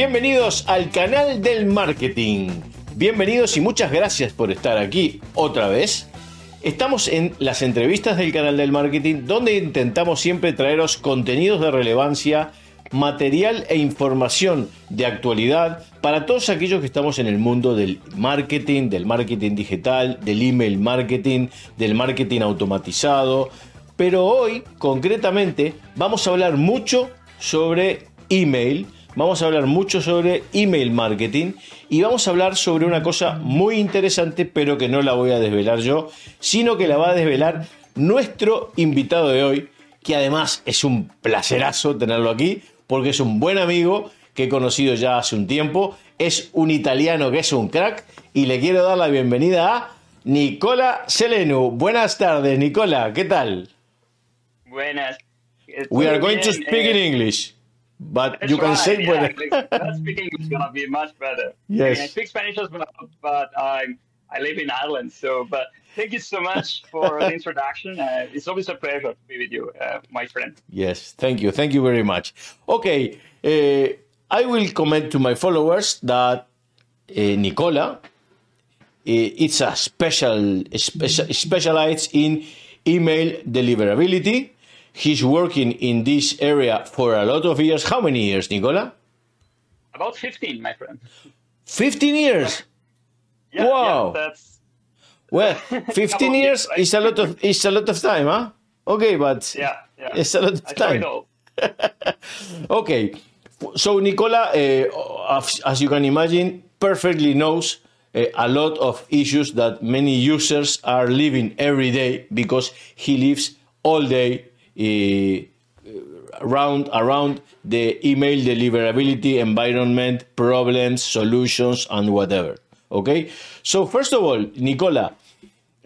Bienvenidos al canal del marketing. Bienvenidos y muchas gracias por estar aquí otra vez. Estamos en las entrevistas del canal del marketing donde intentamos siempre traeros contenidos de relevancia, material e información de actualidad para todos aquellos que estamos en el mundo del marketing, del marketing digital, del email marketing, del marketing automatizado. Pero hoy, concretamente, vamos a hablar mucho sobre email, vamos a hablar mucho sobre email marketing y vamos a hablar sobre una cosa muy interesante, pero que no la voy a desvelar yo, sino que la va a desvelar nuestro invitado de hoy, que además es un placerazo tenerlo aquí, porque es un buen amigo que he conocido ya hace un tiempo, es un italiano que es un crack y le quiero dar la bienvenida a Nicola Selenu. Buenas tardes, Nicola, ¿qué tal? Buenas. We are going to speak in English, but you can right, say yeah, English- speaking is gonna be much better. Yes. I, mean, I speak Spanish as well, but I I live in Ireland, so but thank you so much for the introduction. Uh, it's always a pleasure to be with you, uh, my friend. Yes, thank you, thank you very much. Okay, uh, I will comment to my followers that uh, Nicola, uh, it's a special, spe- specialized in email deliverability. He's working in this area for a lot of years. How many years, Nicola? About 15, my friend. 15 years. Yeah, Wow. Yeah, that's Well, 15 years is a lot of is a lot of time, huh? Okay, but yeah, yeah. it's a lot of I time. Okay, so Nicola, uh, as, you can imagine, perfectly knows uh, a lot of issues that many users are living every day because he lives all day around around the email deliverability environment, problems, solutions, and whatever. Okay, so first of all, Nicola,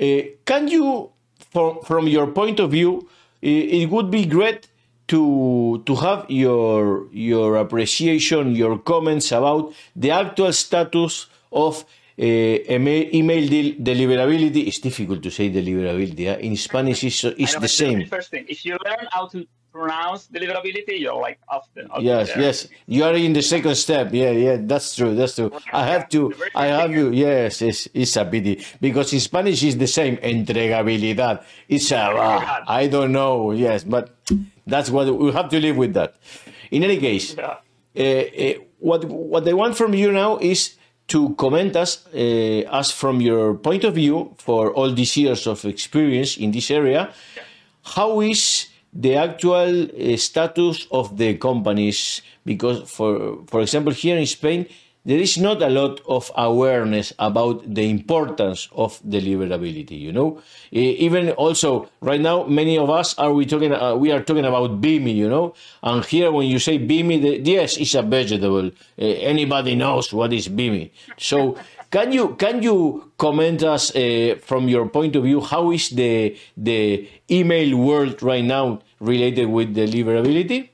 uh, can you, from, from your point of view, i- it would be great to to have your your appreciation, your comments about the actual status of email del- deliverability. is difficult to say deliverability. huh? In Spanish, it's, it's the same. First thing, if you learn how to pronounce deliverability, you're like often. Yes, yes. You are in the second step. Yeah, yeah. That's true. That's true. I have to. I have you. Yes, it's, it's a pity because in Spanish it's the same. Entregabilidad. It's a. ah, I don't know. Yes, but that's what we have to live with that. In any case, Yeah. uh, uh, what what I want from you now is to comment us uh, us from your point of view for all these years of experience in this area. How is the actual uh, status of the companies? Because for for example, here in Spain, there is not a lot of awareness about the importance of deliverability. You know, even also right now, many of us are we talking uh, we are talking about Bimi. You know, and here when you say Bimi, the, yes, it's a vegetable. Uh, anybody knows what is Bimi. So. Can you can you comment us uh, from your point of view how is the the email world right now related with deliverability?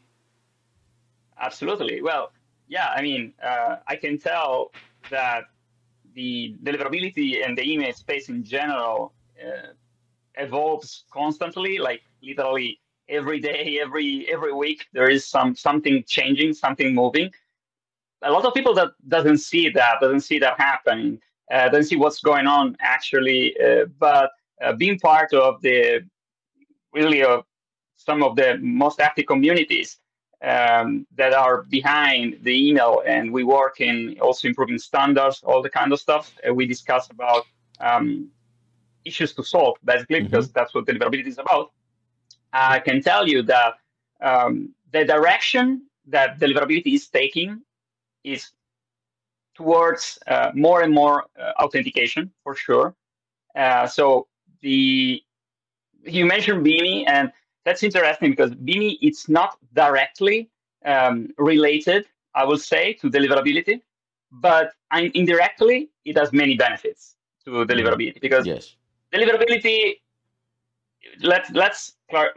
Absolutely. Well, yeah, I mean, uh, I can tell that the deliverability and the email space in general uh, evolves constantly, like literally every day, every every week, there is some something changing, something moving. A lot of people that doesn't see that, doesn't see that happening, uh, doesn't see what's going on actually. Uh, but uh, being part of the really of some of the most active communities um, that are behind the email, and we work in also improving standards, all the kind of stuff. Uh, we discuss about um, issues to solve, basically, because that's what deliverability is about. I can tell you that um, the direction that deliverability is taking is towards uh, more and more uh, authentication, for sure. Uh, so the you mentioned BIMI, and that's interesting because BIMI it's not directly um, related, I will say, to deliverability, but in- indirectly it has many benefits to deliverability because Yes. deliverability. Let's let's clar-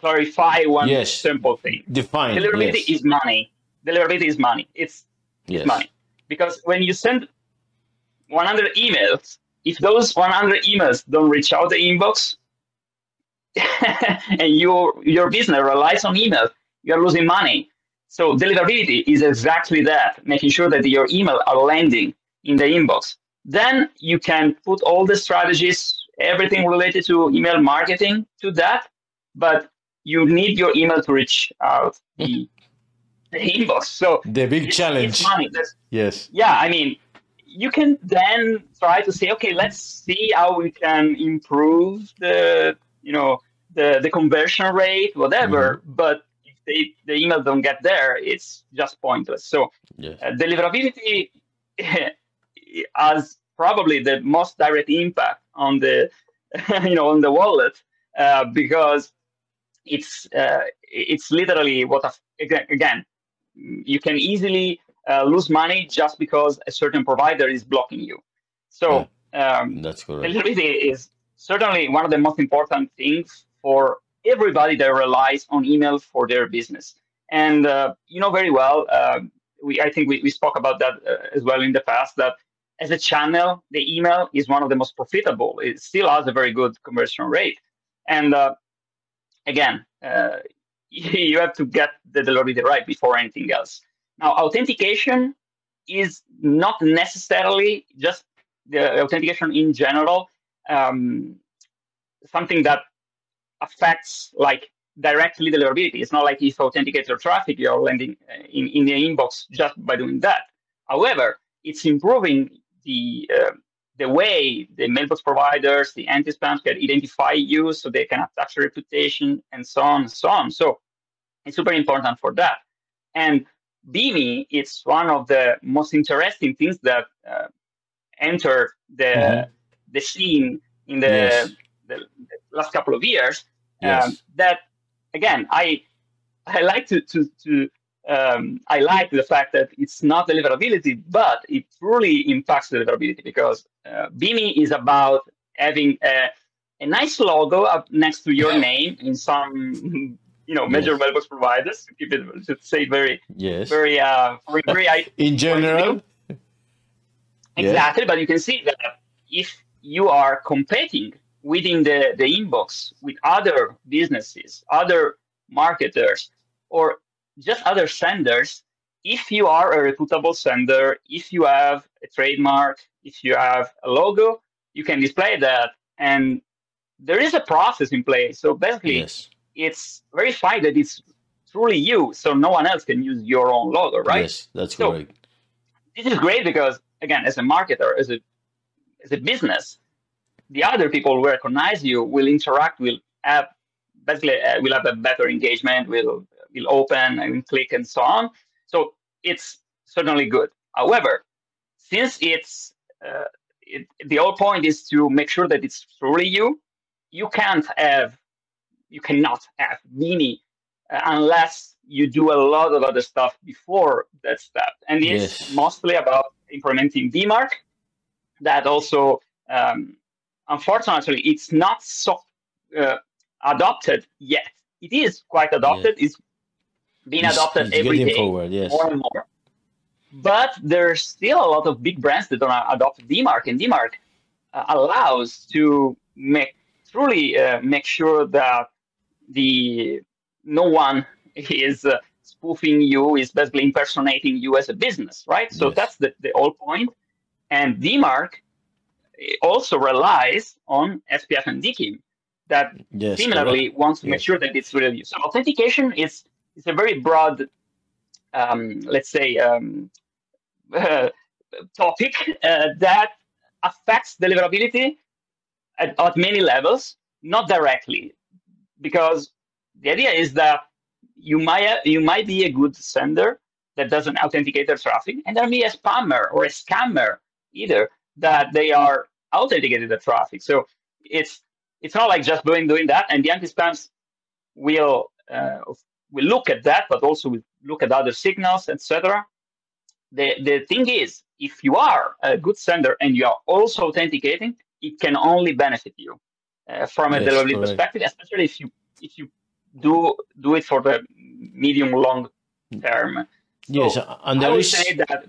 clarify one Yes. simple thing. Define. Deliverability yes. is money. Deliverability is money. It's yes. money because when you send 100 emails, if those 100 emails don't reach out the inbox, and your your business relies on email, you're losing money. So deliverability is exactly that, making sure that your email are landing in the inbox. Then you can put all the strategies, everything related to email marketing to that, but you need your email to reach out the, the inbox. So the big it's, challenge. It's yes. Yeah, I mean, you can then try to say, okay, let's see how we can improve the, you know, the, the conversion rate, whatever. Mm-hmm. But if they, the email don't get there, it's just pointless. So yes. uh, deliverability has probably the most direct impact on the, you know, on the wallet uh, because it's uh, it's literally what again you can easily uh, lose money just because a certain provider is blocking you. So yeah, um, that's correct. Deliverability is certainly one of the most important things for everybody that relies on email for their business. And uh, you know very well, uh, we I think we, we spoke about that uh, as well in the past that as a channel, the email is one of the most profitable. It still has a very good conversion rate. And uh, again, uh, you have to get the delivery right before anything else. Now, authentication is not necessarily just the authentication in general, um, something that affects like directly deliverability. It's not like if authenticate your traffic, you're landing uh, in, in the inbox just by doing that. However, it's improving the uh, the way the mailbox providers, the anti-spams can identify you so they can attach a reputation and so on and so on. So it's super important for that. And BIMI is one of the most interesting things that uh, entered the mm-hmm. the scene in the, yes. the, the, last couple of years. Yes. Um, that again, I I like to to to um, I like the fact that it's not deliverability, but it truly impacts deliverability because uh, is about having a, a nice logo up next to your name in some you know major yes. mailbox providers to keep it to say very yes. very uh very in general? Exactly but you can see that if you are competing within the the inbox with other businesses other marketers or just other senders if you are a reputable sender if you have a trademark if you have a logo you can display that and there is a process in place so basically yes it's verified that it's truly you, so no one else can use your own logo, right? Yes, that's so correct. This is great because, again, as a marketer, as a as a business, the other people will recognize you, will interact, will have basically uh, will have a better engagement, will will open and click and so on. So it's certainly good. However, since it's uh, it, the whole point is to make sure that it's truly you, you can't have you cannot have BIMI uh, unless you do a lot of other stuff before that step. And it's yes. mostly about implementing DMARC. That also, um, unfortunately, it's not so uh, adopted yet. It is quite adopted. Yes. It's being it's, adopted it's every day, forward, yes. more and more. But there's still a lot of big brands that don't adopt DMARC, and DMARC uh, allows to make truly uh, make sure that the no one is uh, spoofing you, is basically impersonating you as a business, right? So yes. that's the, the whole point. And DMARC also relies on SPF and DKIM that yes, similarly correct. wants to yes. make sure that it's really you. So authentication is is a very broad, um, let's say, um, uh, topic uh, that affects deliverability at, at many levels, not directly because the idea is that you might you might be a good sender that doesn't authenticate their traffic, and there may be a spammer or a scammer either that they are authenticating the traffic. So it's it's not like just doing doing that, and the anti-spams will uh, will look at that, but also will look at other signals, etc. The the thing is, if you are a good sender and you are also authenticating, it can only benefit you uh, from a yes, delivery perspective, especially if you if you do do it for the medium long term. So yes, and there is say that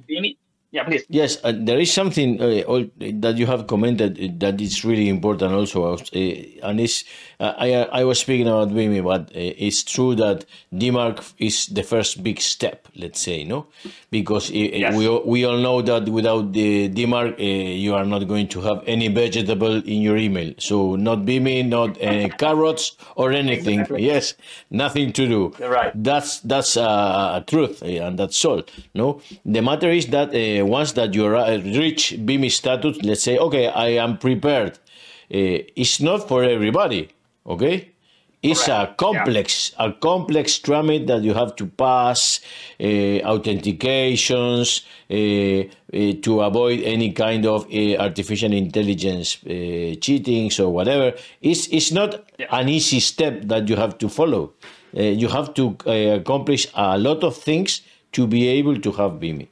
Yeah, please. Yes, uh, there is something uh, that you have commented that is really important also, uh, and it's uh, I I was speaking about BIMI, but uh, it's true that DMARC is the first big step, let's say, no, because yes. we we all know that without the DMARC, you are not going to have any vegetable in your email. So not Bimi, not carrots or anything. Exactly. Yes, nothing to do. Right. That's that's a truth, and that's all. No, the matter is that once that you reach BIMI status, let's say, okay, I am prepared. Uh, it's not for everybody, okay? It's Correct. a complex, yeah. a complex tramit that you have to pass, uh, authentications uh, uh, to avoid any kind of uh, artificial intelligence uh, cheatings or whatever. It's it's not yeah. an easy step that you have to follow. Uh, you have to accomplish a lot of things to be able to have BIMI.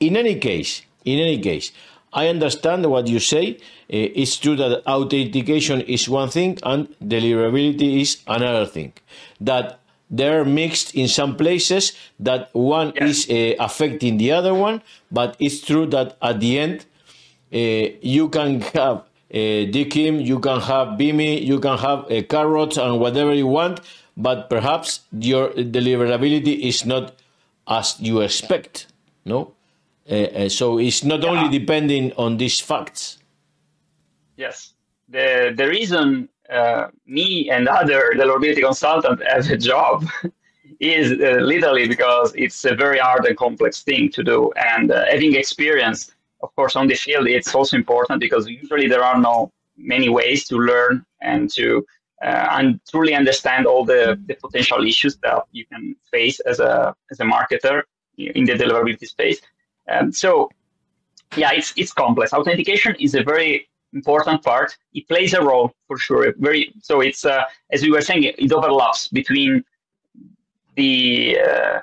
In any case, in any case, I understand what you say. Uh, it's true that authentication is one thing and deliverability is another thing. That they're mixed in some places, that one is uh, affecting the other one, but it's true that at the end, uh, you can have uh, DKIM, you can have Bimi, you can have uh, carrots and whatever you want, but perhaps your deliverability is not as you expect, no? Uh, uh, so it's not yeah. only depending on these facts. Yes, the the reason uh, me and other deliverability consultant have a job is uh, literally because it's a very hard and complex thing to do, and uh, having experience, of course, on the field, it's also important because usually there are no many ways to learn and to uh, and truly understand all the, the potential issues that you can face as a as a marketer in the deliverability space. Um, so yeah, it's it's complex. Authentication is a very important part. It plays a role for sure. Very so it's uh, as we were saying, it overlaps between the uh,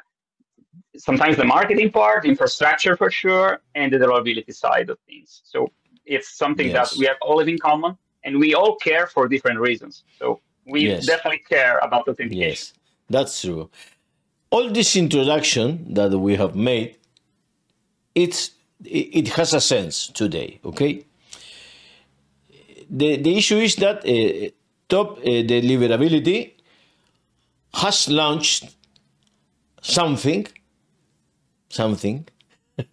sometimes the marketing part, infrastructure for sure, and the reliability side of things. So it's something yes. that we have all in common, and we all care for different reasons. So we yes. definitely care about authentication. Yes, that's true. All this introduction that we have made it's it has a sense today. Okay. The the issue is that uh, top uh, deliverability has launched something, something. uh,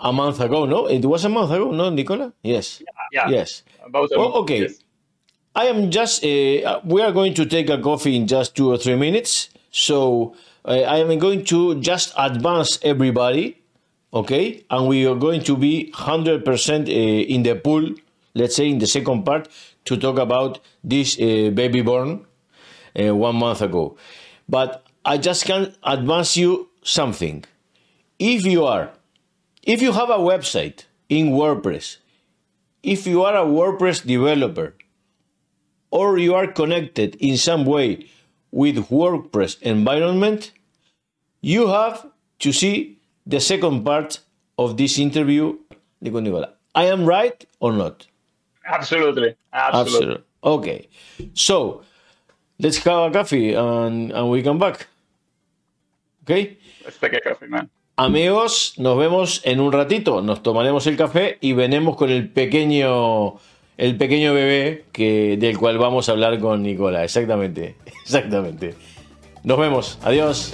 a month ago, no? It was a month ago, no, Nicola? Yes. Yeah. yeah. Yes. About oh, okay. Yes. I am just. Uh, we are going to take a coffee in just two or three minutes. So uh, I am going to just advance everybody okay? And we are going to be 100% uh, in the pool, let's say in the second part, to talk about this uh, baby born uh, one month ago. But I just can advance you something. If you are, if you have a website in WordPress, if you are a WordPress developer, or you are connected in some way with WordPress environment, you have to see the second part of this interview con Nicola. I am right or not? Absolutely. Absolutely. Absolutely. Okay. So let's have a coffee and, and we come back. Okay? Let's take a coffee, man. Amigos, nos vemos en un ratito. Nos tomaremos el café y venemos con el pequeño el pequeño bebé que, del cual vamos a hablar con Nicola. Exactamente. Exactamente. Nos vemos. Adiós.